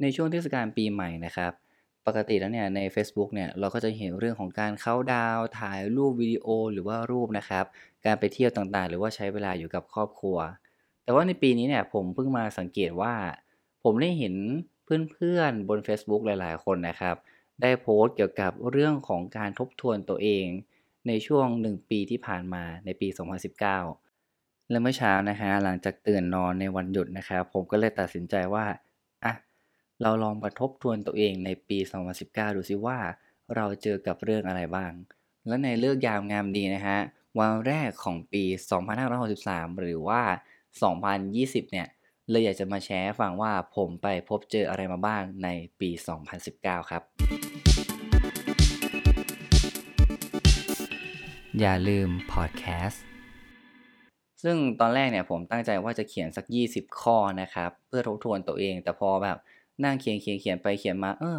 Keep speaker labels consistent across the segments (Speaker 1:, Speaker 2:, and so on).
Speaker 1: ในช่วงเทศกาลปีใหม่นะครับ ปกติแล้วเนี่ยใน Facebook เนี่ยเราก็จะเห็นเรื่องของการเคาดาวถ่ายรูปวิดีโอหรือว่ารูปนะครับ การไปเที่ยวต่างๆ หรือว่าใช้เวลาอยู่กับครอบครัว แต่ว่าในปีนี้เนี่ยผมเพิ่งมาสังเกตว่า ผมได้เห็นเพื่อนๆบน Facebook หลายๆ คนนะครับ ได้โพสต์เกี่ยวกับเรื่องของการทบทวนตัวเอง ในช่วง 1 ปีที่ผ่านมาในปี 2019 และเมื่อเช้านะฮะหลังจากตื่นนอนในวันหยุดนะครับ ผมก็เลยตัดสินใจว่า เราลองมาทบทวนตัวเองในปี 2019 ดูซิว่า เราเจอกับเรื่องอะไรบ้าง และในเลือกยามงามดีนะฮะ วันแรกของปี 2563 หรือว่า 2020 เนี่ย เลยอยากจะมาแชร์ฟังว่าผมไปพบเจออะไรมาบ้างในปี 2019 ครับ อย่าลืมพอดแคสต์ซึ่งตอนแรกเนี่ยผมตั้งใจว่าจะเขียนสัก 20 ข้อนะครับ เพื่อทบทวนตัวเองแต่พอแบบ นั่งเขียนเขียนเขียนไปเขียนมา เออ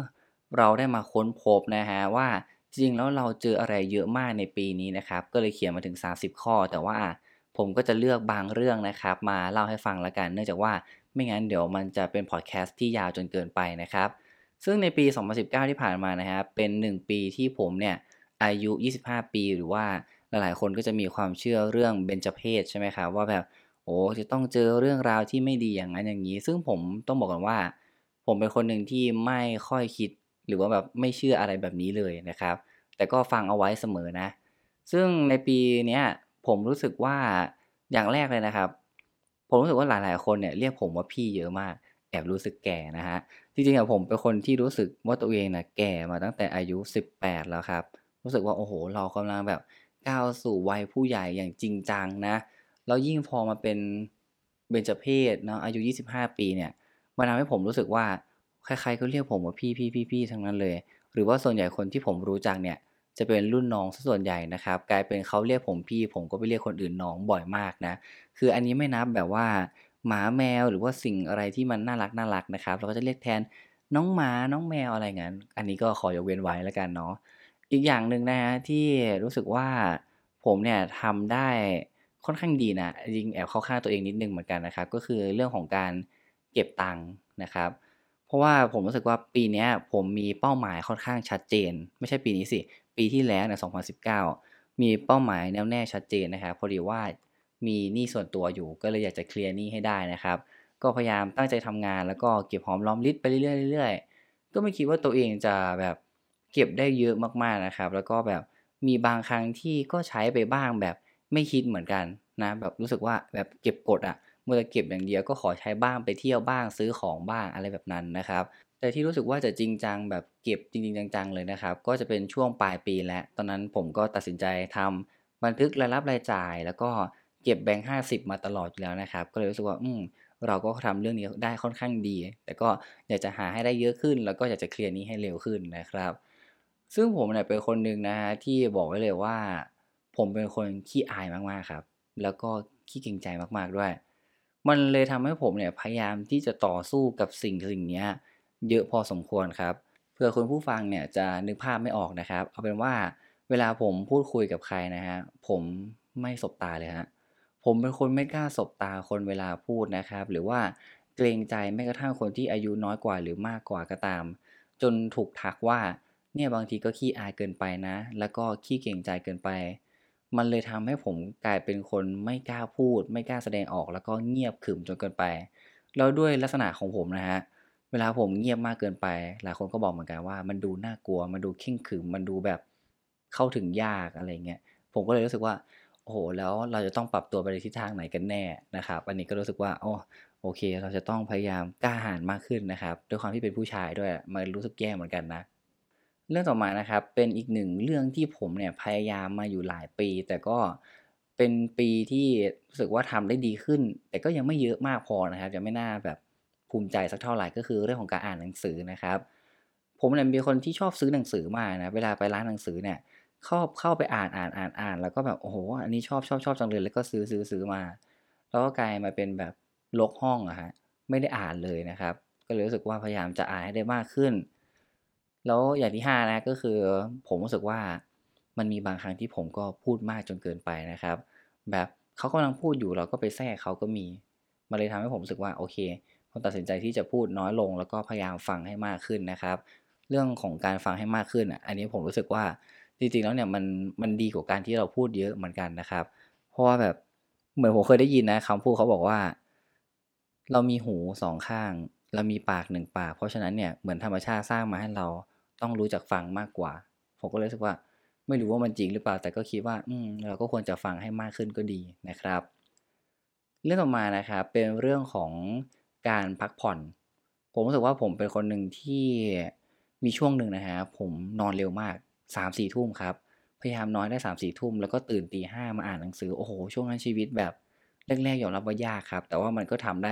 Speaker 1: เราได้มาค้นพบนะฮะว่าจริงแล้วเราเจออะไรเยอะมากในปีนี้นะครับ ก็เลยเขียนมาถึง 30 ข้อ แต่ว่าผมก็จะเลือกบางเรื่องนะครับ มาเล่าให้ฟังละกัน เนื่องจากว่าไม่งั้นเดี๋ยวมันจะเป็นพอดแคสต์ที่ยาวจนเกินไปนะครับ ซึ่งในปี 2019 ที่ผ่านมานะครับเป็น 1 ปีที่ผมเนี่ยอายุ 25 ปีหรือว่าหลายๆ คนก็จะมีความเชื่อเรื่องเบญจเพศใช่ไหมครับว่าแบบโอ้จะต้องเจอเรื่องราวที่ไม่ดีอย่างนั้นอย่างนี้ ซึ่งผมต้องบอกกันว่า ผมเป็นคนหนึ่งที่ไม่ค่อยคิดหรือว่าแบบไม่เชื่ออะไรแบบนี้เลยนะครับ แต่ก็ฟังเอาไว้เสมอนะ ซึ่งในปีเนี้ยผมรู้สึกว่าอย่างแรกเลยนะครับ ผมรู้สึกว่าหลาย ๆ คนเนี่ยเรียกผมว่าพี่เยอะมาก แอบรู้สึกแก่นะฮะจริงๆอะผมเป็นคนที่รู้สึกว่าตัวเองนะแก่มาตั้งแต่อายุ 18 แล้วครับ รู้สึกว่าโอ้โห เรากำลังแบบก้าวสู่วัยผู้ใหญ่อย่างจริงจังนะแล้วยิ่งพอมาเป็นเบญจเพศเนาะอายุ 25 ปีเนี่ย มันทำให้ผมรู้สึกว่าใครๆก็เรียกผมว่าพี่พี่พี่พี่ทั้งนั้นเลย หรือว่าส่วนใหญ่คนที่ผมรู้จักเนี่ยจะเป็นรุ่นน้องซะส่วนใหญ่นะครับ กลายเป็นเขาเรียกผมพี่ ผมก็ไปเรียกคนอื่นน้องบ่อยมากนะ คืออันนี้ไม่นับแบบว่า หมาแมวหรือว่าสิ่งอะไรที่มันน่ารักน่ารักนะครับ เราก็จะเรียกแทนน้องหมาน้องแมวอะไรเงี้ยอันนี้ก็ขอยกเว้นไว้แล้วกันเนาะอีกอย่างหนึ่งนะฮะที่รู้สึกว่าผมเนี่ยทำได้ค่อนข้างดีนะจริงแอบเข้าข้างตัวเองนิดนึงเหมือนกันนะครับ ก็คือเรื่องของการ เก็บตังค์นะครับ เพราะว่าผมรู้สึกว่าปีนี้ผมมีเป้าหมายค่อนข้างชัดเจน ไม่ใช่ปีนี้สิ ปีที่แล้วเนี่ย2019 มีเป้าหมายแน่วแน่ชัดเจนนะครับพอดีว่ามีหนี้ส่วนตัวอยู่ก็เลยอยากจะเคลียร์หนี้ให้ได้นะครับ ก็พยายามตั้งใจทำงาน แล้วก็เก็บหอมรอมริบไปเรื่อยๆก็ไม่คิดว่าตัวเองจะแบบเก็บได้เยอะมากๆนะครับ แล้วก็แบบมีบางครั้งที่ก็ใช้ไปบ้างแบบไม่คิดเหมือนกันนะแบบรู้สึกว่าแบบเก็บกดอะ่ มื่อเก็บอย่างเดียวก็ขอใช้บ้างไปเที่ยวบ้างซื้อของบ้างอะไรแบบนั้นนะครับ แต่ที่รู้สึกว่าจะจริงจังแบบเก็บจริงๆจังๆเลยนะครับ ก็จะเป็นช่วงปลายปีแล้ว ตอนนั้นผมก็ตัดสินใจทำบันทึกรายรับรายจ่าย แล้วก็เก็บแบงค์ห้าสิบมาตลอดอยู่แล้วนะครับ ก็เลยรู้สึกว่าอืมเราก็ทำเรื่องนี้ได้ค่อนข้างดี แต่ก็อยากจะหาให้ได้เยอะขึ้น แล้วก็อยากจะเคลียร์นี้ให้เร็วขึ้นนะครับ ซึ่งผมเนี่ยเป็นคนหนึ่งนะฮะที่บอกไว้เลยว่า ผมเป็นคนขี้อายมากๆครับ แล้วก็ขี้เกรงใจมากๆด้วย มันเลยทำให้ผมเนี่ยพยายามที่จะต่อสู้กับสิ่งสิ่งนี้เยอะพอสมควรครับเพื่อคุณผู้ฟังเนี่ยจะนึกภาพไม่ออกนะครับ เอาเป็นว่าเวลาผมพูดคุยกับใครนะฮะผมไม่สบตาเลยฮะผมเป็นคนไม่กล้าสบตาคนเวลาพูดนะครับ หรือว่าเกรงใจแม้กระทั่งคนที่อายุน้อยกว่าหรือมากกว่าก็ตาม จนถูกทักว่าเนี่ยบางทีก็ขี้อายเกินไปนะ แล้วก็ขี้เก่งใจเกินไป มันเลยทำให้ผมกลายเป็นคนไม่กล้าพูด ไม่กล้าแสดงออกแล้วก็เงียบขึมจนเกินไป แล้วด้วยลักษณะของผมนะฮะเวลาผมเงียบมากเกินไป หลายคนก็บอกเหมือนกันว่า มันดูน่ากลัว มันดูเข่งขึมมันดูแบบเข้าถึงยากอะไรเงี้ยผมก็เลยรู้สึกว่าโอ้โหแล้วเราจะต้องปรับตัวไปในทิศทางไหนกันแน่นะครับ อันนี้ก็รู้สึกว่าโอ้โอเค เราจะต้องพยายามกล้าหาญมากขึ้นนะครับ ด้วยความที่เป็นผู้ชายด้วยมันรู้สึกแย่เหมือนกันนะ เรื่องต่อมานะครับเป็นอีกหนึ่งเรื่องที่ผมเนี่ยพยายามมาอยู่หลายปี แต่ก็เป็นปีที่รู้สึกว่าทำได้ดีขึ้น แต่ก็ยังไม่เยอะมากพอนะครับยังไม่น่าแบบภูมิใจสักเท่าไหร่ก็คือเรื่องของการอ่านหนังสือนะครับ ผมเนี่ยเป็นคนที่ชอบซื้อหนังสือมากนะเวลาไปร้านหนังสือเนี่ยเข้าเข้าไปอ่านอ่านอ่านอ่าน แล้วก็แบบโอ้โหอันนี้ชอบชอบชอบจังเลยแล้วก็ซื้อซื้อซื้อมา แล้วก็กลายมาเป็นแบบลกห้องอะฮะไม่ได้อ่านเลยนะครับ ก็เลยรู้สึกว่าพยายามจะอ่านให้ได้มากขึ้น แล้วอย่างที่ห้านะก็คือผมรู้สึกว่ามันมีบางครั้งที่ผมก็พูดมากจนเกินไปนะครับ แบบเขากำลังพูดอยู่เราก็ไปแทรกเขาก็มีมันเลยทำให้ผมรู้สึกว่าโอเคผมตัดสินใจที่จะพูดน้อยลง แล้วก็พยายามฟังให้มากขึ้นนะครับ เรื่องของการฟังให้มากขึ้นอะอันนี้ผมรู้สึกว่าจริงๆแล้วเนี่ยมันมันดีกว่าการที่เราพูดเยอะเหมือนกันนะครับ เพราะว่าแบบเหมือนผมเคยได้ยินนะคำพูดเขาบอกว่า เรามีหูสองข้าง เรามีปากหนึ่งปาก เพราะฉะนั้นเนี่ยเหมือนธรรมชาติสร้างมาให้เรา ต้องรู้จักฟังมากกว่า ผมก็เลยรู้สึกว่า ไม่รู้ว่ามันจริงหรือเปล่า แต่ก็คิดว่า อืมเราก็ควรจะฟังให้มากขึ้นก็ดีนะครับ เรื่องต่อมานะครับเป็นเรื่องของการพักผ่อน ผมรู้สึกว่าผมเป็นคนหนึ่งที่มีช่วงหนึ่งนะฮะผมนอนเร็วมากสามสี่ทุ่มครับพยายามนอนได้สามสี่ทุ่มแล้วก็ตื่นตีห้ามาอ่านหนังสือโอ้โหช่วงนั้นชีวิตแบบแรกๆยอมรับว่ายากครับ แต่ว่ามันก็ทำได้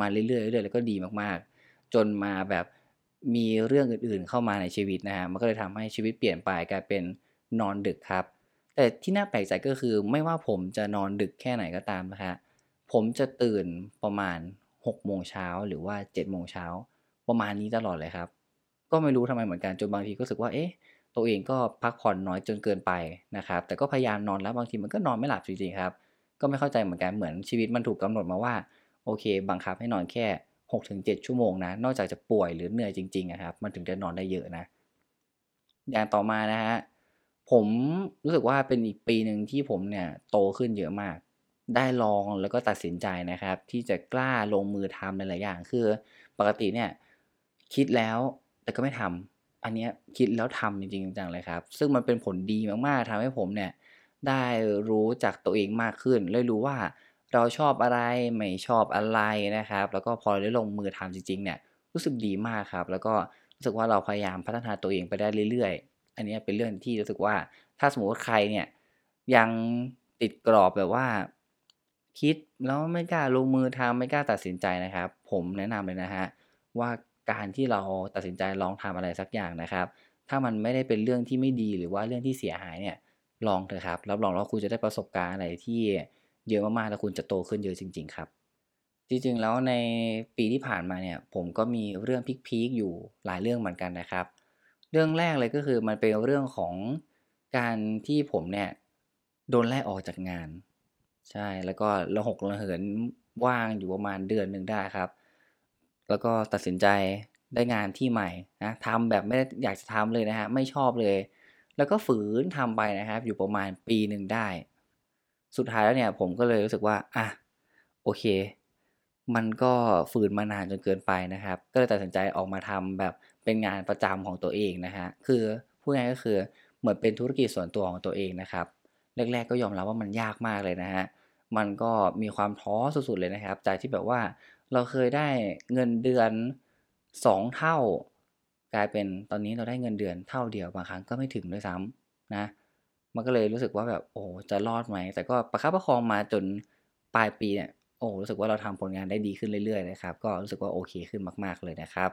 Speaker 1: มาเรื่อยๆเรื่อยๆแล้วก็ดีมากๆ จนมาแบบ มีเรื่องอื่นๆเข้ามาในชีวิตนะฮะมันก็เลยทำให้ชีวิตเปลี่ยนไปกลายเป็นนอนดึกครับ แต่ที่น่าแปลกใจก็คือไม่ว่าผมจะนอนดึกแค่ไหนก็ตามนะฮะผมจะตื่นประมาณ6โมงเช้าหรือว่า7โมงเช้าประมาณนี้ตลอดเลยครับ ก็ไม่รู้ทำไมเหมือนกันจนบางทีก็รู้สึกว่าเอ๊ะตัวเองก็พักผ่อนน้อยจนเกินไปนะครับ แต่ก็พยายามนอนแล้วบางทีมันก็นอนไม่หลับจริงๆครับ ก็ไม่เข้าใจเหมือนกันเหมือนชีวิตมันถูกกาหนดมาว่า โอเค บังคับให้นอนแค่ 6-7 ชั่วโมงนะ นอกจากจะป่วยหรือเหนื่อยจริงๆนะครับ มันถึงจะนอนได้เยอะนะ อย่างต่อมานะฮะ ผมรู้สึกว่าเป็นอีกปีหนึ่งที่ผมเนี่ยโตขึ้นเยอะมาก ได้ลองแล้วก็ตัดสินใจนะครับ ที่จะกล้าลงมือทำในหลายอย่าง คือปกติเนี่ยคิดแล้วแต่ก็ไม่ทำ อันนี้คิดแล้วทำจริงๆจังเลยครับ ซึ่งมันเป็นผลดีมากๆทำให้ผมเนี่ยได้รู้จักตัวเองมากขึ้นเลยรู้ว่า เราชอบอะไรไม่ชอบอะไรนะครับ แล้วก็พอได้ลงมือทำจริงๆเนี่ยรู้สึกดีมากครับ แล้วก็รู้สึกว่าเราพยายามพัฒนาตัวเองไปได้เรื่อยๆ อันนี้เป็นเรื่องที่รู้สึกว่าถ้าสมมติว่าใครเนี่ยยังติดกรอบแบบว่า คิดแล้วไม่กล้าลงมือทำไม่กล้าตัดสินใจนะครับ ผมแนะนำเลยนะฮะว่าการที่เราตัดสินใจลองทำอะไรสักอย่างนะครับ ถ้ามันไม่ได้เป็นเรื่องที่ไม่ดีหรือว่าเรื่องที่เสียหายเนี่ยลองเถอะครับรับรองว่าคุณจะได้ประสบการณ์อะไรที่ เยอะมากๆแล้วคุณจะโตขึ้นเยอะจริง ๆ ครับ จริงๆแล้วในปีที่ผ่านมาเนี่ยผมก็มีเรื่องพีคๆอยู่หลายเรื่องเหมือนกันนะครับ เรื่องแรกเลยก็คือมันเป็นเรื่องของการที่ผมเนี่ยโดนไล่ออกจากงาน ใช่แล้วก็ระหกระเหินว่างอยู่ประมาณเดือนหนึ่งได้ครับ แล้วก็ตัดสินใจได้งานที่ใหม่นะทำแบบไม่ได้อยากจะทำเลยนะฮะไม่ชอบเลย แล้วก็ฝืนทำไปนะครับ อยู่ประมาณปีหนึ่งได้ สุดท้ายแล้วเนี่ยผมก็เลยรู้สึกว่าอะโอเค มันก็ฝืนมานานจนเกินไปนะครับ ก็เลยตัดสินใจออกมาทำแบบเป็นงานประจำของตัวเองนะฮะคือพูดง่ายก็คือเหมือนเป็นธุรกิจส่วนตัวของตัวเองนะครับแรกๆก็ยอมรับว่ามันยากมากเลยนะฮะมันก็มีความท้อสุดๆเลยนะครับ จากที่แบบว่าเราเคยได้เงินเดือนสองเท่า กลายเป็นตอนนี้เราได้เงินเดือนเท่าเดียวบางครั้งก็ไม่ถึงด้วยซ้ำนะ มันก็เลยรู้สึกว่าแบบโอ้จะรอดไหม แต่ก็ประคับประคองมาจนปลายปีเนี่ยโอ้รู้สึกว่าเราทำผลงานได้ดีขึ้นเรื่อยๆนะครับ ก็รู้สึกว่าโอเคขึ้นมาก ๆเลยนะครับ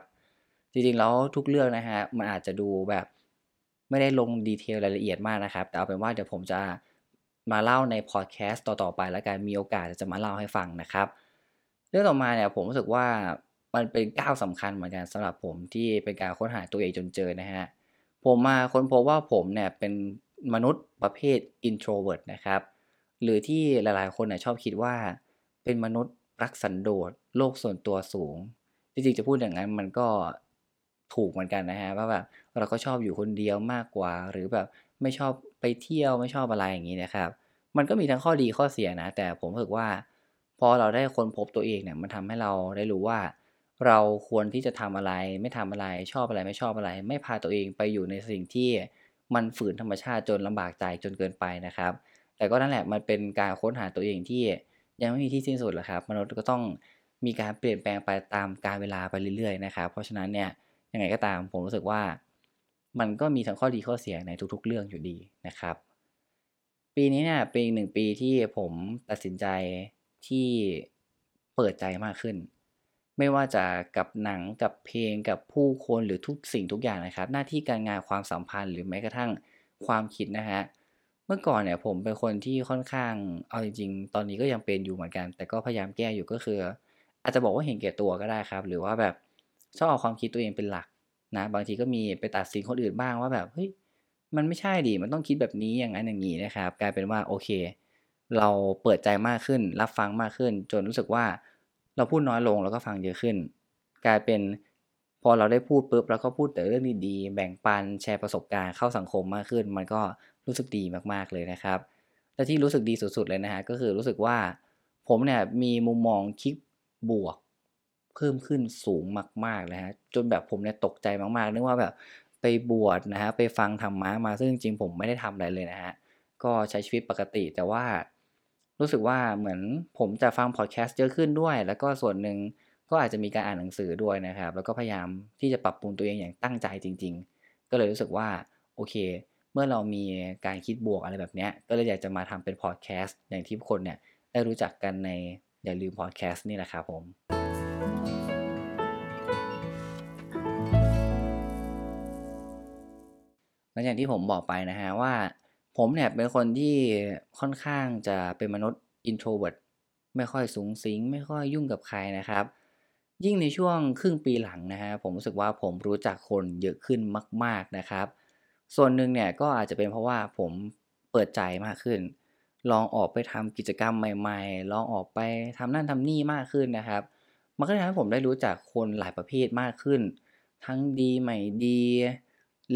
Speaker 1: จริงๆแล้วทุกเรื่องนะฮะมันอาจจะดูแบบไม่ได้ลงดีเทลรายละเอียดมากนะครับ แต่เอาเป็นว่าเดี๋ยวผมจะมาเล่าในพอดแคสต์ต่อๆไปแล้วกันมีโอกาสจะมาเล่าให้ฟังนะครับ เรื่องต่อมาเนี่ยผมรู้สึกว่ามันเป็นก้าวสำคัญเหมือนกันสำหรับผมที่เป็นการค้นหาตัวเองจนเจอนะฮะผมมาค้นพบว่าผมเนี่ยเป็น มนุษย์ประเภท introvert นะครับ หรือที่หลายๆ คนชอบคิดว่า เป็นมนุษย์รักสันโดษโลกส่วนตัวสูง จริงๆ จะพูดอย่างนั้นมันก็ถูกเหมือนกันนะฮะว่าแบบเราก็ชอบอยู่คนเดียวมากกว่า หรือแบบไม่ชอบไปเที่ยวไม่ชอบอะไรอย่างนี้นะครับ มันก็มีทั้งข้อดีข้อเสียนะ แต่ผมรู้สึกว่า พอเราได้ค้นพบตัวเองเนี่ยมันทำให้เราได้รู้ว่า เราควรที่จะทำอะไร ไม่ทำอะไรชอบอะไรไม่ชอบอะไร ไม่พาตัวเองไปอยู่ในสิ่งที่ มันฝืนธรรมชาติจนลำบากใจจนเกินไปนะครับ แต่ก็นั่นแหละมันเป็นการค้นหาตัวเองที่ยังไม่มีที่สิ้นสุดหรอกครับมนุษย์ก็ต้องมีการเปลี่ยนแปลงไปตามการเวลาไปเรื่อยๆนะครับ เพราะฉะนั้นเนี่ยยังไงก็ตามผมรู้สึกว่า มันก็มีทั้งข้อดีข้อเสียในทุกๆ เรื่องอยู่ดีนะครับ ปีนี้เนี่ยเป็นอีกหนึ่งปีที่ผมตัดสินใจที่เปิดใจมากขึ้น ไม่ว่าจะกับหนังกับเพลงกับผู้คนหรือทุกสิ่งทุกอย่างนะครับ หน้าที่การงานความสัมพันธ์หรือแม้กระทั่งความคิดนะฮะเมื่อก่อนเนี่ยผมเป็นคนที่ค่อนข้างเอาจริง ๆ ตอนนี้ก็ยังเป็นอยู่เหมือนกัน แต่ก็พยายามแก้อยู่ก็คือ อาจจะบอกว่าเห็นแก่ตัวก็ได้ครับ หรือว่าแบบชอบเอาความคิดตัวเองเป็นหลักนะบางทีก็มีไปตัดสินคนอื่นบ้างว่าแบบเฮ้ยมันไม่ใช่ดิมันต้องคิดแบบนี้อย่างนั้นอย่างนี้นะครับ กลายเป็นว่าโอเค เราเปิดใจมากขึ้น รับฟังมากขึ้น จนรู้สึกว่า เราพูดน้อยลงแล้วก็ฟังเยอะขึ้น กลายเป็นพอเราได้พูดปุ๊บแล้วก็พูดแต่เรื่องดีๆ แบ่งปันแชร์ประสบการณ์เข้าสังคมมากขึ้น มันก็รู้สึกดีมากๆเลยนะครับและที่รู้สึกดีสุดๆเลยนะฮะก็คือรู้สึกว่าผมเนี่ยมีมุมมองคิดบวก เพิ่มขึ้นสูงมากๆเลยฮะจนแบบผมเนี่ยตกใจมากๆนึกว่าแบบไปบวชนะฮะไปฟังธรรมะมาซึ่งจริงๆผมไม่ได้ทำอะไรเลยนะฮะก็ใช้ชีวิตปกติแต่ว่า รู้สึกว่าเหมือนผมจะฟังพอดแคสต์เยอะขึ้นด้วย แล้วก็ส่วนหนึ่งก็อาจจะมีการอ่านหนังสือด้วยนะครับ แล้วก็พยายามที่จะปรับปรุงตัวเองอย่างตั้งใจจริง ๆ ก็เลยรู้สึกว่าโอเค เมื่อเรามีการคิดบวกอะไรแบบนี้ก็เลยอยากจะมาทำเป็นพอดแคสต์อย่างที่ทุกคนเนี่ยได้รู้จักกันในอย่าลืมพอดแคสต์นี่แหละครับผมแล้วอย่างที่ผมบอกไปนะฮะว่า ผมเนี่ยเป็นคนที่ค่อนข้างจะเป็นมนุษย์ introvert ไม่ค่อยสูงสิง ไม่ค่อยยุ่งกับใครนะครับ ยิ่งในช่วงครึ่งปีหลังนะฮะผมรู้สึกว่าผมรู้จักคนเยอะขึ้นมาก ๆนะครับ ส่วนหนึ่งเนี่ยก็อาจจะเป็นเพราะว่าผมเปิดใจมากขึ้น ลองออกไปทำกิจกรรมใหม่ ๆ ลองออกไปทำนั่นทำนี่มากขึ้นนะครับ มันก็ทำให้ผมได้รู้จักคนหลายประเภทมากขึ้น ทั้งดีใหม่ดี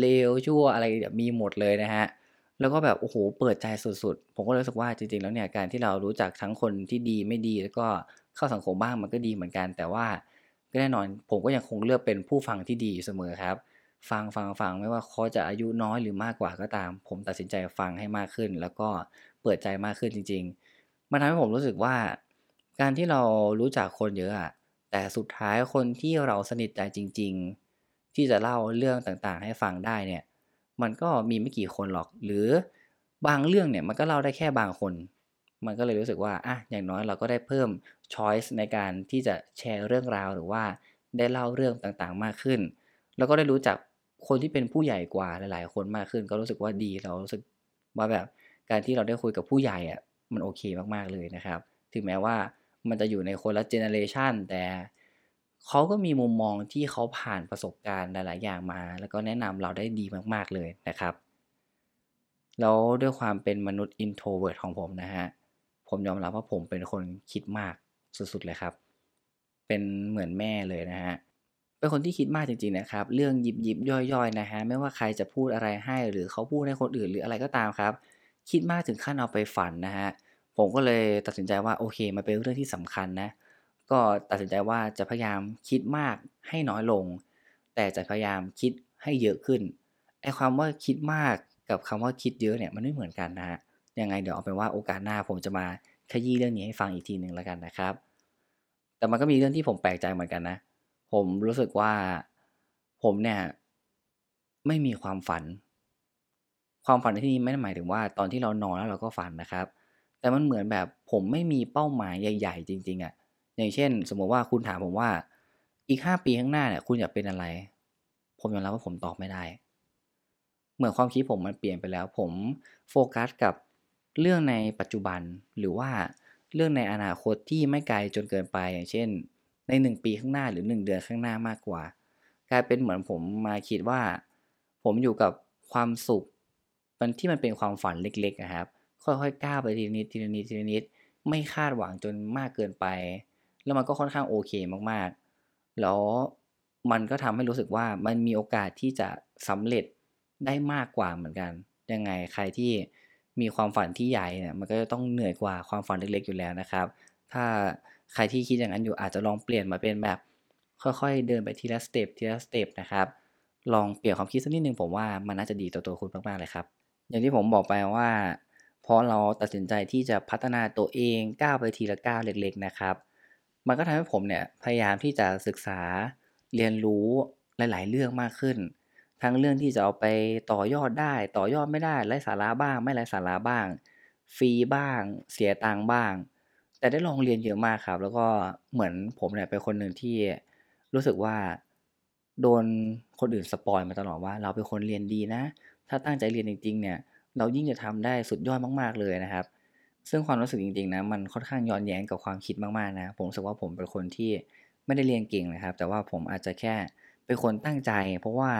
Speaker 1: เลวชั่วอะไรมีหมดเลยนะฮะ แล้วก็แบบโอ้โหเปิดใจสุดๆ ผมก็รู้สึกว่าจริงๆ แล้วเนี่ยการที่เรารู้จักทั้งคนที่ดีไม่ดี แล้วก็เข้าสังคมบ้างมันก็ดีเหมือนกัน แต่ว่าก็แน่นอนผมก็ยังคงเลือกเป็นผู้ฟังที่ดีเสมอครับ ฟังฟังฟังไม่ว่าเขาจะอายุน้อยหรือมากกว่าก็ตาม ผมตัดสินใจฟังให้มากขึ้น แล้วก็เปิดใจมากขึ้นจริง ๆ มันทำให้ผมรู้สึกว่า การที่เรารู้จักคนเยอะอะแต่สุดท้ายคนที่เราสนิทใจจริง ๆ ที่จะเล่าเรื่องต่างๆ ให้ฟังได้เนี่ย มันก็มีไม่กี่คนหรอก หรือบางเรื่องเนี่ยมันก็เล่าได้แค่บางคน มันก็เลยรู้สึกว่าอะอย่างน้อยเราก็ได้เพิ่มช้อยส์ในการที่จะแชร์เรื่องราวหรือว่าได้เล่าเรื่องต่างๆมากขึ้น แล้วก็ได้รู้จักคนที่เป็นผู้ใหญ่กว่าหลายๆ คนมากขึ้น ก็รู้สึกว่าดีเรารู้สึกว่าแบบการที่เราได้คุยกับผู้ใหญ่อะมันโอเคมากๆเลยนะครับ ถึงแม้ว่ามันจะอยู่ในคนละเจเนเรชันแต่ เขาก็มีมุมมองที่เขาผ่านประสบการณ์หลาย ๆ อย่างมา แล้วก็แนะนำเราได้ดีมากๆเลยนะครับ แล้วด้วยความเป็นมนุษย์ introvert ของผมนะฮะ ผมยอมรับว่าผมเป็นคนคิดมากสุด ๆ เลยครับ เป็นเหมือนแม่เลยนะฮะ เป็นคนที่คิดมากจริง ๆ นะครับ เรื่องยิบยิบย่อย ๆ นะฮะ ไม่ว่าใครจะพูดอะไรให้ หรือเขาพูดให้คนอื่นหรืออะไรก็ตามครับ คิดมากถึงขั้นเอาไปฝันนะฮะ ผมก็เลยตัดสินใจว่าโอเค มันเป็นเรื่องที่สำคัญนะ ก็ตัดสินใจว่าจะพยายามคิดมากให้น้อยลง แต่จะพยายามคิดให้เยอะขึ้นไอ้ความว่าคิดมากกับคำว่าคิดเยอะเนี่ยมันไม่เหมือนกันนะฮะยังไงเดี๋ยวเอาเป็นว่าโอกาสหน้าผมจะมาขยี้เรื่องนี้ให้ฟังอีกทีหนึ่งแล้วกันนะครับ แต่มันก็มีเรื่องที่ผมแปลกใจเหมือนกันนะ ผมรู้สึกว่าผมเนี่ยไม่มีความฝัน ความฝันในที่นี้ไม่ได้หมายถึงว่า ตอนที่เรานอนแล้วเราก็ฝันนะครับ แต่มันเหมือนแบบผมไม่มีเป้าหมายใหญ่ ๆ จริง ๆอะ่ะ อย่างเช่น สมมติว่าคุณถามผมว่า อีกห้าปีข้างหน้าเนี่ย คุณอยากเป็นอะไร ผมยอมรับว่าผมตอบไม่ได้ เหมือนความคิดผมมันเปลี่ยนไปแล้ว ผมโฟกัสกับเรื่องในปัจจุบันหรือว่าเรื่องในอนาคตที่ไม่ไกลจนเกินไปอย่างเช่น ในหนึ่งปีข้างหน้าหรือหนึ่งเดือนข้างหน้ามากกว่า กลายเป็นเหมือนผมมาคิดว่า ผมอยู่กับความสุขมันที่มันเป็นความฝันเล็กๆนะครับ ค่อยๆก้าวไปทีนิดทีนิดทีนิดไม่คาดหวังจนมากเกินไป แล้วมันก็ค่อนข้างโอเคมากๆ แล้วมันก็ทำให้รู้สึกว่ามันมีโอกาสที่จะสำเร็จได้มากกว่าเหมือนกัน ยังไงใครที่มีความฝันที่ใหญ่เนี่ยมันก็จะต้องเหนื่อยกว่าความฝันเล็กๆอยู่แล้วนะครับ ถ้าใครที่คิดอย่างนั้นอยู่อาจจะลองเปลี่ยนมาเป็นแบบ ค่อยๆ เดินไปทีละ step ทีละ step นะครับลองเปลี่ยนความคิดสักนิดนึงผมว่ามันน่าจะดีต่อตัวคุณมากๆเลยครับ อย่างที่ผมบอกไปว่าพอเราตัดสินใจที่จะพัฒนาตัวเองก้าวไปทีละก้าวเล็ก ๆ นะครับ มันก็ทำให้ผมเนี่ยพยายามที่จะศึกษาเรียนรู้หลาย ๆ เรื่องมากขึ้น ทั้งเรื่องที่จะเอาไปต่อยอดได้ ต่อยอดไม่ได้ไร้สาระบ้าง ไม่ไร้สาระบ้าง ฟรีบ้าง เสียตังค์บ้าง แต่ได้ลองเรียนเยอะมากครับ แล้วก็เหมือนผมเนี่ยเป็นคนหนึ่งที่รู้สึกว่า โดนคนอื่นสปอยมาตลอดว่า เราเป็นคนเรียนดีนะ ถ้าตั้งใจเรียนจริง ๆ เนี่ย เรายิ่งจะทำได้สุดยอดมาก ๆ เลยนะครับ ซึ่งความรู้สึกจริงๆนะมันค่อนข้างย้อนแย้งกับความคิดมากๆนะผมรู้สึกว่าผมเป็นคนที่ไม่ได้เรียนเก่งนะครับ แต่ว่าผมอาจจะแค่เป็นคนตั้งใจ เพราะว่า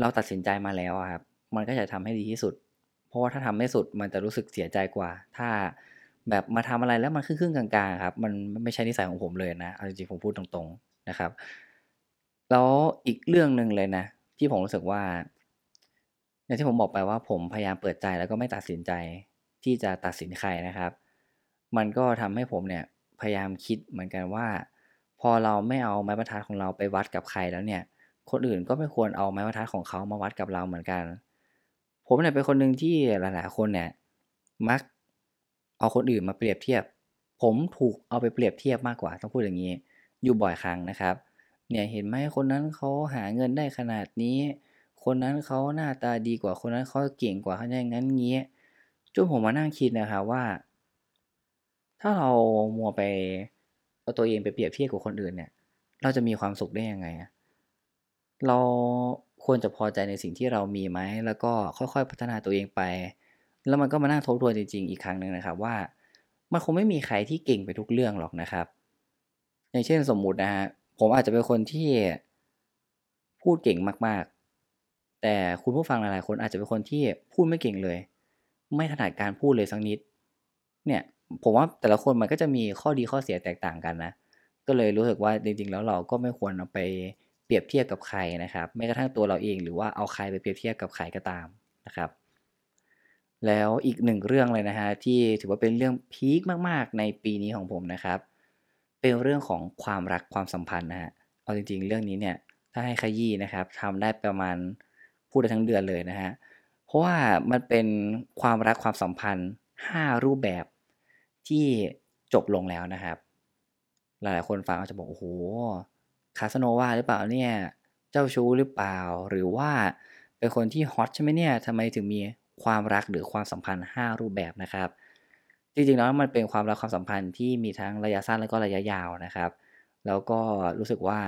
Speaker 1: เราตัดสินใจมาแล้วครับมันก็จะทำให้ดีที่สุด เพราะว่าถ้าทำไม่สุดมันจะรู้สึกเสียใจกว่า ถ้าแบบมาทำอะไรแล้วมันครึ่งๆกลางๆครับมันไม่ใช่นิสัยของผมเลยนะเอาจริงๆผมพูดตรงๆนะครับ แล้วอีกเรื่องหนึ่งเลยนะ ที่ผมรู้สึกว่าอย่างที่ผมบอกไปว่าผมพยายามเปิดใจแล้วก็ไม่ตัดสินใจ ที่จะตัดสินใครนะครับ มันก็ทำให้ผมเนี่ยพยายามคิดเหมือนกันว่า พอเราไม่เอาไม้บรรทัดของเราไปวัดกับใครแล้วเนี่ย คนอื่นก็ไม่ควรเอาไม้บรรทัดของเขามาวัดกับเราเหมือนกัน ผมเนี่ยเป็นคนหนึ่งที่หลายๆคนเนี่ยมักเอาคนอื่นมาเปรียบเทียบ ผมถูกเอาไปเปรียบเทียบมากกว่าต้องพูดอย่างนี้ อยู่บ่อยครั้งนะครับ เนี่ยเห็นไหมคนนั้นเขาหาเงินได้ขนาดนี้ คนนั้นเขาหน้าตาดีกว่าคนนั้นเขาเก่งกว่าเขาอย่างนั้นงี้ จนผมมานั่งคิดนะครับว่า ถ้าเรามัวไปเอาตัวเองไปเปรียบเทียบกับคนอื่นเนี่ย เราจะมีความสุขได้ยังไงเราควรจะพอใจในสิ่งที่เรามีไหมแล้วก็ค่อยๆพัฒนาตัวเองไป แล้วมันก็มานั่งทบทวนจริงๆ อีกครั้งหนึ่งนะครับว่า มันคงไม่มีใครที่เก่งไปทุกเรื่องหรอกนะครับ อย่างเช่นสมมุตินะฮะผมอาจจะเป็นคนที่พูดเก่งมากๆ แต่คุณผู้ฟังหลายๆคนอาจจะเป็นคนที่พูดไม่เก่งเลย ไม่ถนัดการพูดเลยสักนิด เนี่ยผมว่าแต่ละคนมันก็จะมีข้อดีข้อเสียแตกต่างกันนะ ก็เลยรู้สึกว่าจริงๆ แล้วเราก็ไม่ควรเอาไปเปรียบเทียบกับใครนะครับแม้กระทั่งตัวเราเองหรือว่าเอาใครไปเปรียบเทียบกับใครก็ตามนะครับ แล้วอีกหนึ่งเรื่องเลยนะฮะที่ถือว่าเป็นเรื่องพีคมากๆ ในปีนี้ของผมนะครับ เป็นเรื่องของความรักความสัมพันธ์นะฮะเอาจริงๆ เรื่องนี้เนี่ยถ้าให้ขยี้นะครับทำได้ประมาณพูดได้ทั้งเดือนเลยนะฮะเพราะว่ามันเป็นความรักความสัมพันธ์ 5 รูปแบบที่จบลงแล้วนะครับ หลายๆคนฟังอาจจะบอกโอ้โหคาสโนวาหรือเปล่าเนี่ยเจ้าชู้หรือเปล่า หรือว่าเป็นคนที่ฮอตใช่ไหมเนี่ยทำไมถึงมีความรักหรือความสัมพันธ์ 5 รูปแบบนะครับ จริงๆแล้วมันเป็นความรักความสัมพันธ์ที่มีทั้งระยะสั้นและก็ระยะยาวนะครับ แล้วก็รู้สึกว่า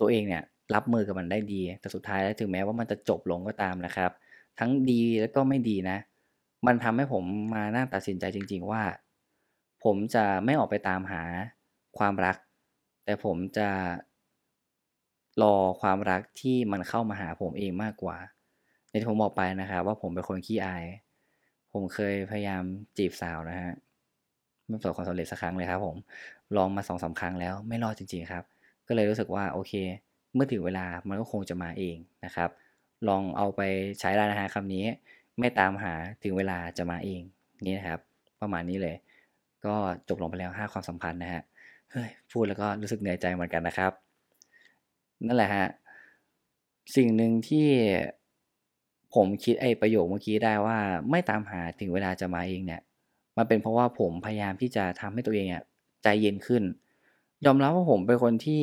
Speaker 1: ตัวเองเนี่ยรับมือกับมันได้ดี แต่สุดท้ายแล้วถึงแม้ว่ามันจะจบลงก็ตามนะครับ ทั้งดีแล้วก็ไม่ดีนะ มันทำให้ผมมานั่งตัดสินใจจริง ๆว่า ผมจะไม่ออกไปตามหาความรัก แต่ผมจะรอความรักที่มันเข้ามาหาผมเองมากกว่า ในที่ผมบอกไปนะครับว่าผมเป็นคนขี้อาย ผมเคยพยายามจีบสาวนะฮะไม่ประสบความสำเร็จสักครั้งเลยครับผมลองมาสองสาครั้งแล้วไม่รอดจริง ๆครับ ก็เลยรู้สึกว่าโอเค เมื่อถึงเวลามันก็คงจะมาเองนะครับ ลองเอาไปใช้ได้นะฮะคำนี้ ไม่ตามหาถึงเวลาจะมาเองนี่นะครับ ประมาณนี้เลย ก็จบลงไปแล้ว 5 ความสัมพันธ์นะฮะเฮ้ยพูดแล้วก็รู้สึกเหนื่อยใจเหมือนกันนะครับ นั่นแหละฮะสิ่งหนึ่งที่ผมคิดไอ้ประโยคเมื่อกี้ได้ว่าไม่ตามหาถึงเวลาจะมาเองเนี่ย มันเป็นเพราะว่าผมพยายามที่จะทำให้ตัวเองอะใจเย็นขึ้น ยอมรับว่าผมเป็นคนที่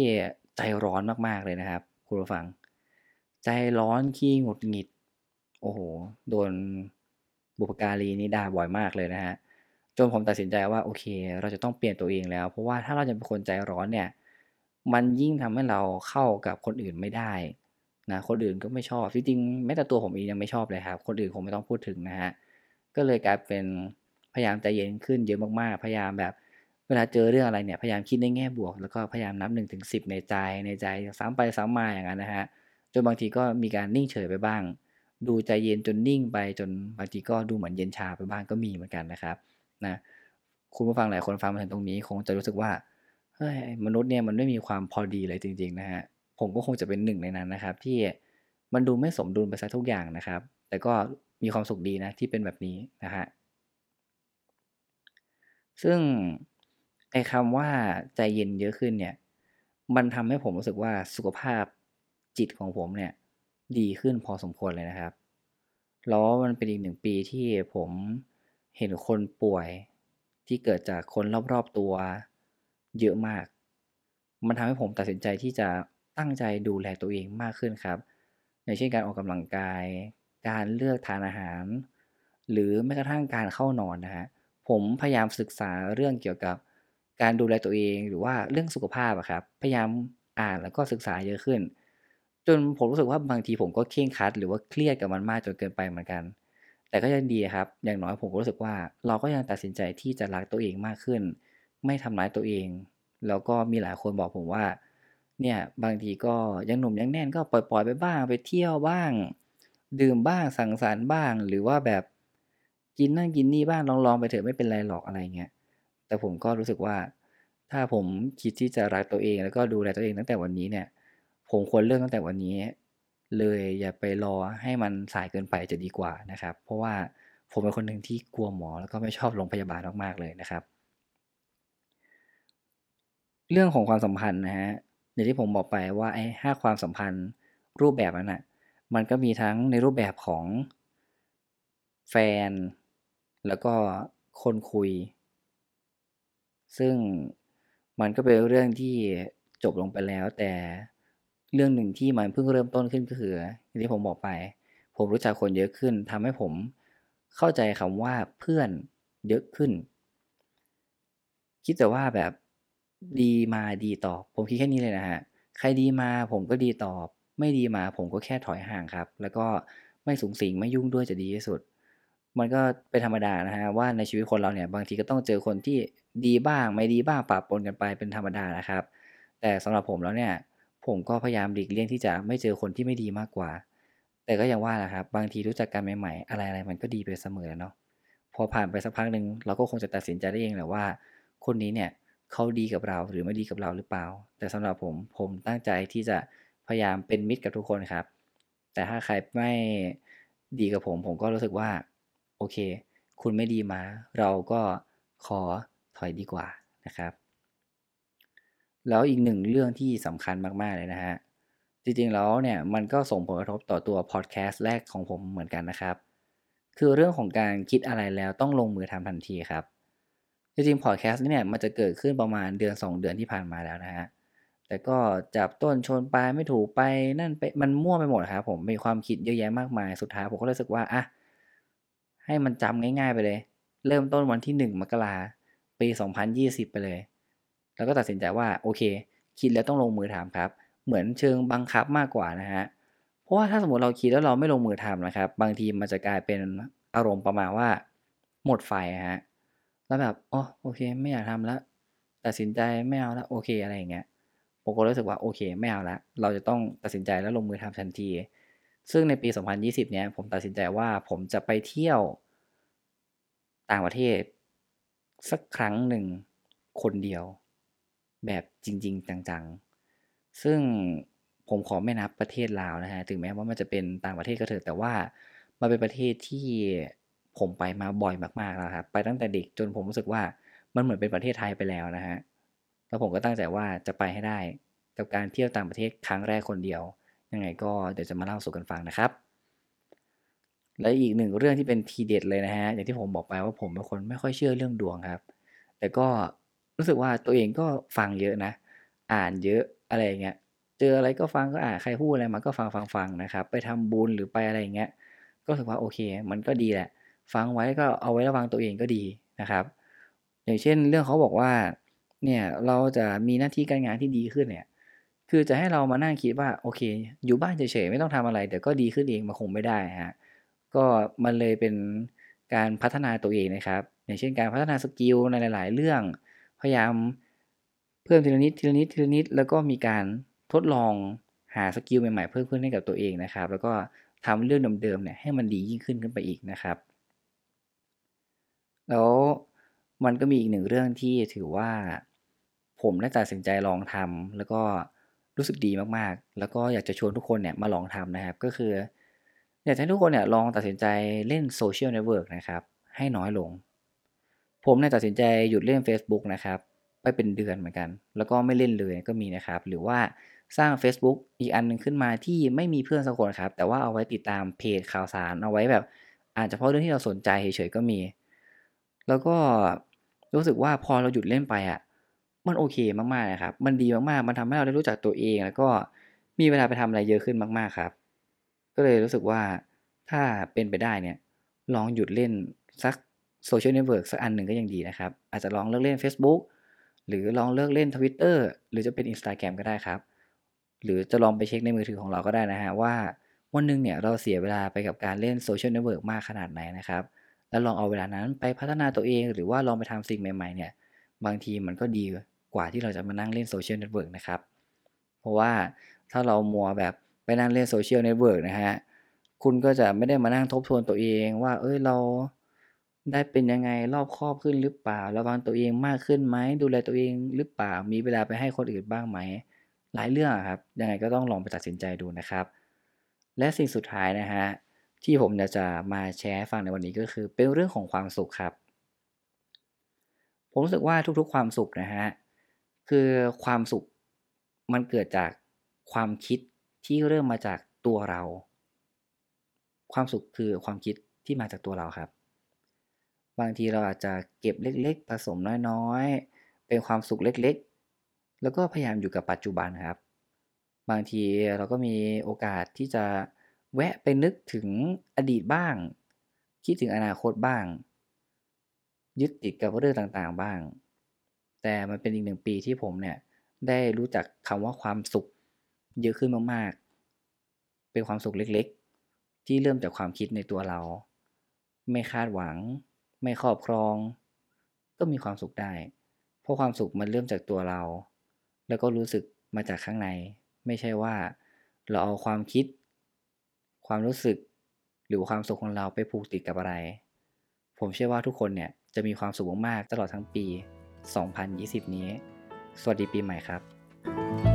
Speaker 1: ใจร้อนมากๆเลยนะครับ คุณผู้ฟัง ใจร้อนขี้หงุดหงิด โอ้โห โดนบุปการีนี่ด่าบ่อยมากเลยนะฮะจนผมตัดสินใจว่าโอเค เราจะต้องเปลี่ยนตัวเองแล้ว เพราะว่าถ้าเราจะเป็นคนใจร้อนเนี่ย มันยิ่งทำให้เราเข้ากับคนอื่นไม่ได้นะคนอื่นก็ไม่ชอบจริงๆแม้แต่ตัวผมเองยังไม่ชอบเลยครับคนอื่นคงไม่ต้องพูดถึงนะฮะก็เลยกลายเป็นพยายามใจเย็นขึ้นเยอะมากๆ พยายามแบบ เวลาเจอเรื่องอะไรเนี่ยพยายามคิดในแง่บวก แล้วก็พยายามนับหนึ่งถึงสิในใจในใจซ้ำไปซ้ำมาอย่างนั้นนะฮะ จนบางทีก็มีการนิ่งเฉยไปบ้าง ดูใจเย็นจนนิ่งไปจนบางทีก็ดูเหมือนเย็นชาไปบ้างก็มีเหมือนกันนะครับนะคุณผู้ฟังหลายคนฟังมาถึงตรงนี้คงจะรู้สึกว่าเฮ้ยมนุษย์เนี่ยมันไม่มีความพอดีเลยจริงๆนะฮะผมก็คงจะเป็นหนึ่งในนั้นนะครับ ที่มันดูไม่สมดุลไปซะทุกอย่างนะครับ แต่ก็มีความสุขดีนะที่เป็นแบบนี้นะฮะซึ่งไอ้คำว่าใจเย็นเยอะขึ้นเนี่ย มันทำให้ผมรู้สึกว่าสุขภาพ จิตของผมเนี่ย ดีขึ้นพอสมควรเลยนะครับ แล้วมันเป็นอีกหนึ่งปีที่ผมเห็นคนป่วยที่เกิดจากคนรอบๆตัว เยอะมาก มันทำให้ผมตัดสินใจที่จะตั้งใจดูแลตัวเองมากขึ้นครับอย่างเช่นการออกกำลังกาย การเลือกทานอาหาร หรือแม้กระทั่งการเข้านอนนะฮะผมพยายามศึกษาเรื่องเกี่ยวกับการดูแลตัวเองหรือว่าเรื่องสุขภาพอะครับ พยายามอ่านแล้วก็ศึกษาเยอะขึ้น จนผมรู้สึกว่าบางทีผมก็เคร่งคัด หรือว่าเครียดกับมันมากจนเกินไปเหมือนกัน แต่ก็ยังดีครับ อย่างน้อยผมก็รู้สึกว่า เราก็ยังตัดสินใจที่จะรักตัวเองมากขึ้น ไม่ทำร้ายตัวเอง แล้วก็มีหลายคนบอกผมว่า เนี่ยบางทีก็ยังหนุ่มยังแน่นก็ปล่อยๆไปบ้างไปเที่ยวบ้าง ดื่มบ้างสังสรรค์บ้าง หรือว่าแบบกินนั่นกินนี่บ้างลองๆไปเถอะไม่เป็นไรหรอกอะไรเงี้ยแต่ผมก็รู้สึกว่า ถ้าผมคิดที่จะรักตัวเองแล้วก็ดูแลตัวเองตั้งแต่วันนี้เนี่ย ผมควรเริ่มตั้งแต่วันนี้ เลยอย่าไปรอให้มันสายเกินไปจะดีกว่านะครับ เพราะว่าผมเป็นคนหนึ่งที่กลัวหมอแล้วก็ไม่ชอบโรงพยาบาลมากๆเลยนะครับ เรื่องของความสัมพันธ์นะฮะอย่างที่ผมบอกไปว่าไอ้ห้าความสัมพันธ์รูปแบบนั้นอะมันก็มีทั้งในรูปแบบของแฟน แล้วก็คนคุย ซึ่งมันก็เป็นเรื่องที่จบลงไปแล้วแต่ เรื่องหนึ่งที่มันเพิ่งเริ่มต้นขึ้นก็คืออย่างที่ผมบอกไป ผมรู้จักคนเยอะขึ้นทำให้ผมเข้าใจคำว่าเพื่อนเยอะขึ้น คิดแต่ว่าแบบดีมาดีตอบ ผมคิดแค่นี้เลยนะฮะ ใครดีมาผมก็ดีตอบ ไม่ดีมาผมก็แค่ถอยห่างครับ แล้วก็ไม่สูงสิงไม่ยุ่งด้วยจะดีที่สุด มันก็เป็นธรรมดานะฮะว่าในชีวิตคนเราเนี่ยบางทีก็ต้องเจอคนที่ดีบ้าง ไม่ดีบ้างปะปนกันไปเป็นธรรมดานะครับ แต่สำหรับผมแล้วเนี่ย ผมก็พยายามหลีกเลี่ยงที่จะไม่เจอคนที่ไม่ดีมากกว่า แต่ก็ยังว่าแหละครับ บางทีรู้จักกันใหม่ๆ อะไรๆมันก็ดีไปเสมอเนาะ พอผ่านไปสักพักหนึ่งเราก็คงจะตัดสินใจได้เองแหละว่า คนนี้เนี่ยเขาดีกับเราหรือไม่ดีกับเราหรือเปล่า แต่สำหรับผมผมตั้งใจที่จะพยายามเป็นมิตรกับทุกคนครับ แต่ถ้าใครไม่ดีกับผม ผมก็รู้สึกว่าโอเค คุณไม่ดีมา เราก็ขอถอยดีกว่านะครับ แล้วอีกหนึ่งเรื่องที่สำคัญมากๆเลยนะฮะ จริงๆแล้วเนี่ยมันก็ส่งผลกระทบต่อตัวพอดแคสต์แรกของผมเหมือนกันนะครับ คือเรื่องของการคิดอะไรแล้วต้องลงมือทำทันทีครับ จริงๆพอดแคสต์นี่เนี่ยมันจะเกิดขึ้นประมาณเดือน 2 เดือนที่ผ่านมาแล้วนะฮะ แต่ก็จับต้นชนปลายไม่ถูกไปนั่นไปมันมั่วไปหมดครับผมมีความคิดเยอะแยะมากมายสุดท้ายผมก็รู้สึกว่าอะให้มันจำง่าย ๆ ไปเลย เริ่มต้นวันที่1มกราปี 2020 ไปเลย แล้วก็ตัดสินใจว่าโอเค คิดแล้วต้องลงมือทำครับ เหมือนเชิงบังคับมากกว่านะฮะเพราะว่าถ้าสมมติเราคิดแล้วเราไม่ลงมือทำนะครับ บางทีมันจะกลายเป็นอารมณ์ประมาณว่า หมดไฟฮะแล้วแบบอ๋อโอเค ไม่อยากทำแล้วตัดสินใจไม่เอาแล้วโอเคอะไรอย่างเงี้ยผมก็รู้สึกว่าโอเคไม่เอาละเราจะต้องตัดสินใจแล้วลงมือทำทันที ซึ่งในปี 2020 เนี้ยผมตัดสินใจว่าผมจะไปเที่ยวต่างประเทศ สักครั้งหนึ่งคนเดียว แบบจริง ๆ จังๆ ซึ่งผมขอไม่นับประเทศลาวนะฮะ ถึงแม้ว่ามันจะเป็นต่างประเทศก็เถอะ แต่ว่ามันเป็นประเทศที่ผมไปมาบ่อยมากๆแล้วครับ ไปตั้งแต่เด็กจนผมรู้สึกว่ามันเหมือนเป็นประเทศไทยไปแล้วนะฮะ แล้วผมก็ตั้งใจว่าจะไปให้ได้กับการเที่ยวต่างประเทศครั้งแรกคนเดียว ยังไงก็เดี๋ยวจะมาเล่าสู่กันฟังนะครับ และอีกหนึ่งเรื่องที่เป็นทีเด็ดเลยนะฮะ อย่างที่ผมบอกไปว่าผมเป็นคนไม่ค่อยเชื่อเรื่องดวงครับ แต่ก็ รู้สึกว่าตัวเองก็ฟังเยอะนะ อ่านเยอะอะไรเงี้ย เจออะไรก็ฟังก็อ่านใครพูดอะไรมาก็ฟังฟังฟังนะครับ ไปทำบุญหรือไปอะไรเงี้ย ก็รู้สึกว่าโอเค มันก็ดีแหละ ฟังไว้ก็เอาไว้ระวังตัวเองก็ดีนะครับ อย่างเช่นเรื่องเขาบอกว่า เนี่ยเราจะมีหน้าที่การงานที่ดีขึ้นเนี่ย คือจะให้เรามานั่งคิดว่าโอเค อยู่บ้านเฉยๆไม่ต้องทำอะไรเดี๋ยวก็ดีขึ้นเองมันคงไม่ได้ฮะ ก็มันเลยเป็นการพัฒนาตัวเองนะครับ อย่างเช่นการพัฒนา skill ในหลาย ๆ เรื่อง พยายามเพิ่มทีละนิดทีละนิดทีละนิด แล้วก็มีการทดลองหา skill ใหม่ๆเพิ่มขึ้นให้กับตัวเองนะครับ แล้วก็ทำเรื่องเดิมๆเนี่ยให้มันดียิ่งขึ้นขึ้นไปอีกนะครับ แล้วมันก็มีอีกหนึ่งเรื่องที่ถือว่า ผมได้ตัดสินใจลองทำแล้วก็รู้สึกดีมากๆ แล้วก็อยากจะชวนทุกคนเนี่ยมาลองทำนะครับ ก็คืออยากให้ทุกคนเนี่ยลองตัดสินใจเลิกเล่นโซเชียลเน็ตเวิร์กนะครับ ให้น้อยลง ผมเนี่ยตัดสินใจหยุดเล่น Facebook นะครับไปเป็นเดือนเหมือนกัน แล้วก็ไม่เล่นเลยก็มีนะครับ หรือว่าสร้าง Facebook อีกอันนึงขึ้นมาที่ไม่มีเพื่อนสักคนครับ แต่ว่าเอาไว้ติดตามเพจข่าวสารเอาไว้แบบอาจจะเพราะเรื่องที่เราสนใจเฉยๆก็มี แล้วก็รู้สึกว่าพอเราหยุดเล่นไปอะมันโอเคมากๆนะครับ มันดีมากๆ มันทำให้เราได้รู้จักตัวเอง แล้วก็มีเวลาไปทำอะไรเยอะขึ้นมากๆครับ ก็เลยรู้สึกว่าถ้าเป็นไปได้เนี่ย ลองหยุดเล่นสัก โซเชียลเน็ตเวิร์กสักอันหนึ่งก็ยังดีนะครับ อาจจะลองเลิกเล่น Facebook หรือลองเลิกเล่น Twitter หรือจะเป็น Instagram ก็ได้ครับ หรือจะลองไปเช็คในมือถือของเราก็ได้นะฮะว่าวันหนึ่งเนี่ยเราเสียเวลาไปกับการเล่นโซเชียลเน็ตเวิร์กมากขนาดไหนนะครับ แล้วลองเอาเวลานั้นไปพัฒนาตัวเอง หรือว่าลองไปทำสิ่งใหม่ ๆ เนี่ย บางทีมันก็ดีกว่าที่เราจะมานั่งเล่นโซเชียลเน็ตเวิร์กนะครับ เพราะว่าถ้าเรามัวแบบไปนั่งเล่นโซเชียลเน็ตเวิร์กนะฮะ คุณก็จะไม่ได้มานั่งทบทวนตัวเองว่า เอ้ยเรา ได้เป็นยังไงรอบคอบขึ้นหรือเปล่า ระวังตัวเองมากขึ้นไหมดูแลตัวเองหรือเปล่า มีเวลาไปให้คนอื่นบ้างไหม หลายเรื่องครับ ยังไงก็ต้องลองไปตัดสินใจดูนะครับ และสิ่งสุดท้ายนะฮะที่ผมจะมาแชร์ให้ฟังในวันนี้ก็คือ เป็นเรื่องของความสุขครับ ผมรู้สึกว่าทุกๆ ความสุขนะฮะคือความสุขมันเกิดจากความคิดที่เริ่มมาจากตัวเรา ความสุขคือความคิดที่มาจากตัวเราครับ บางทีเราอาจจะเก็บเล็กๆ ผสมน้อยๆ เป็นความสุขเล็กๆ แล้วก็พยายามอยู่กับปัจจุบันครับ บางทีเราก็มีโอกาสที่จะแวะไปนึกถึงอดีตบ้าง คิดถึงอนาคตบ้าง ยึดติดกับเรื่องต่างๆบ้าง แต่มันเป็นอีกหนึ่งปีที่ผมเนี่ยได้รู้จักคำว่าความสุขเยอะขึ้นมากๆ เป็นความสุขเล็กๆ ที่เริ่มจากความคิดในตัวเรา ไม่คาดหวัง ไม่ครอบครอง ก็มีความสุขได้ เพราะความสุขมันเริ่มจากตัวเรา แล้วก็รู้สึกมาจากข้างใน ไม่ใช่ว่า เราเอาความคิด ความรู้สึก หรือความสุขของเราไปผูกติดกับอะไร ผมเชื่อว่าทุกคนเนี่ยจะมีความสุขมากๆตลอดทั้งปี 2020 นี้ สวัสดีปีใหม่ครับ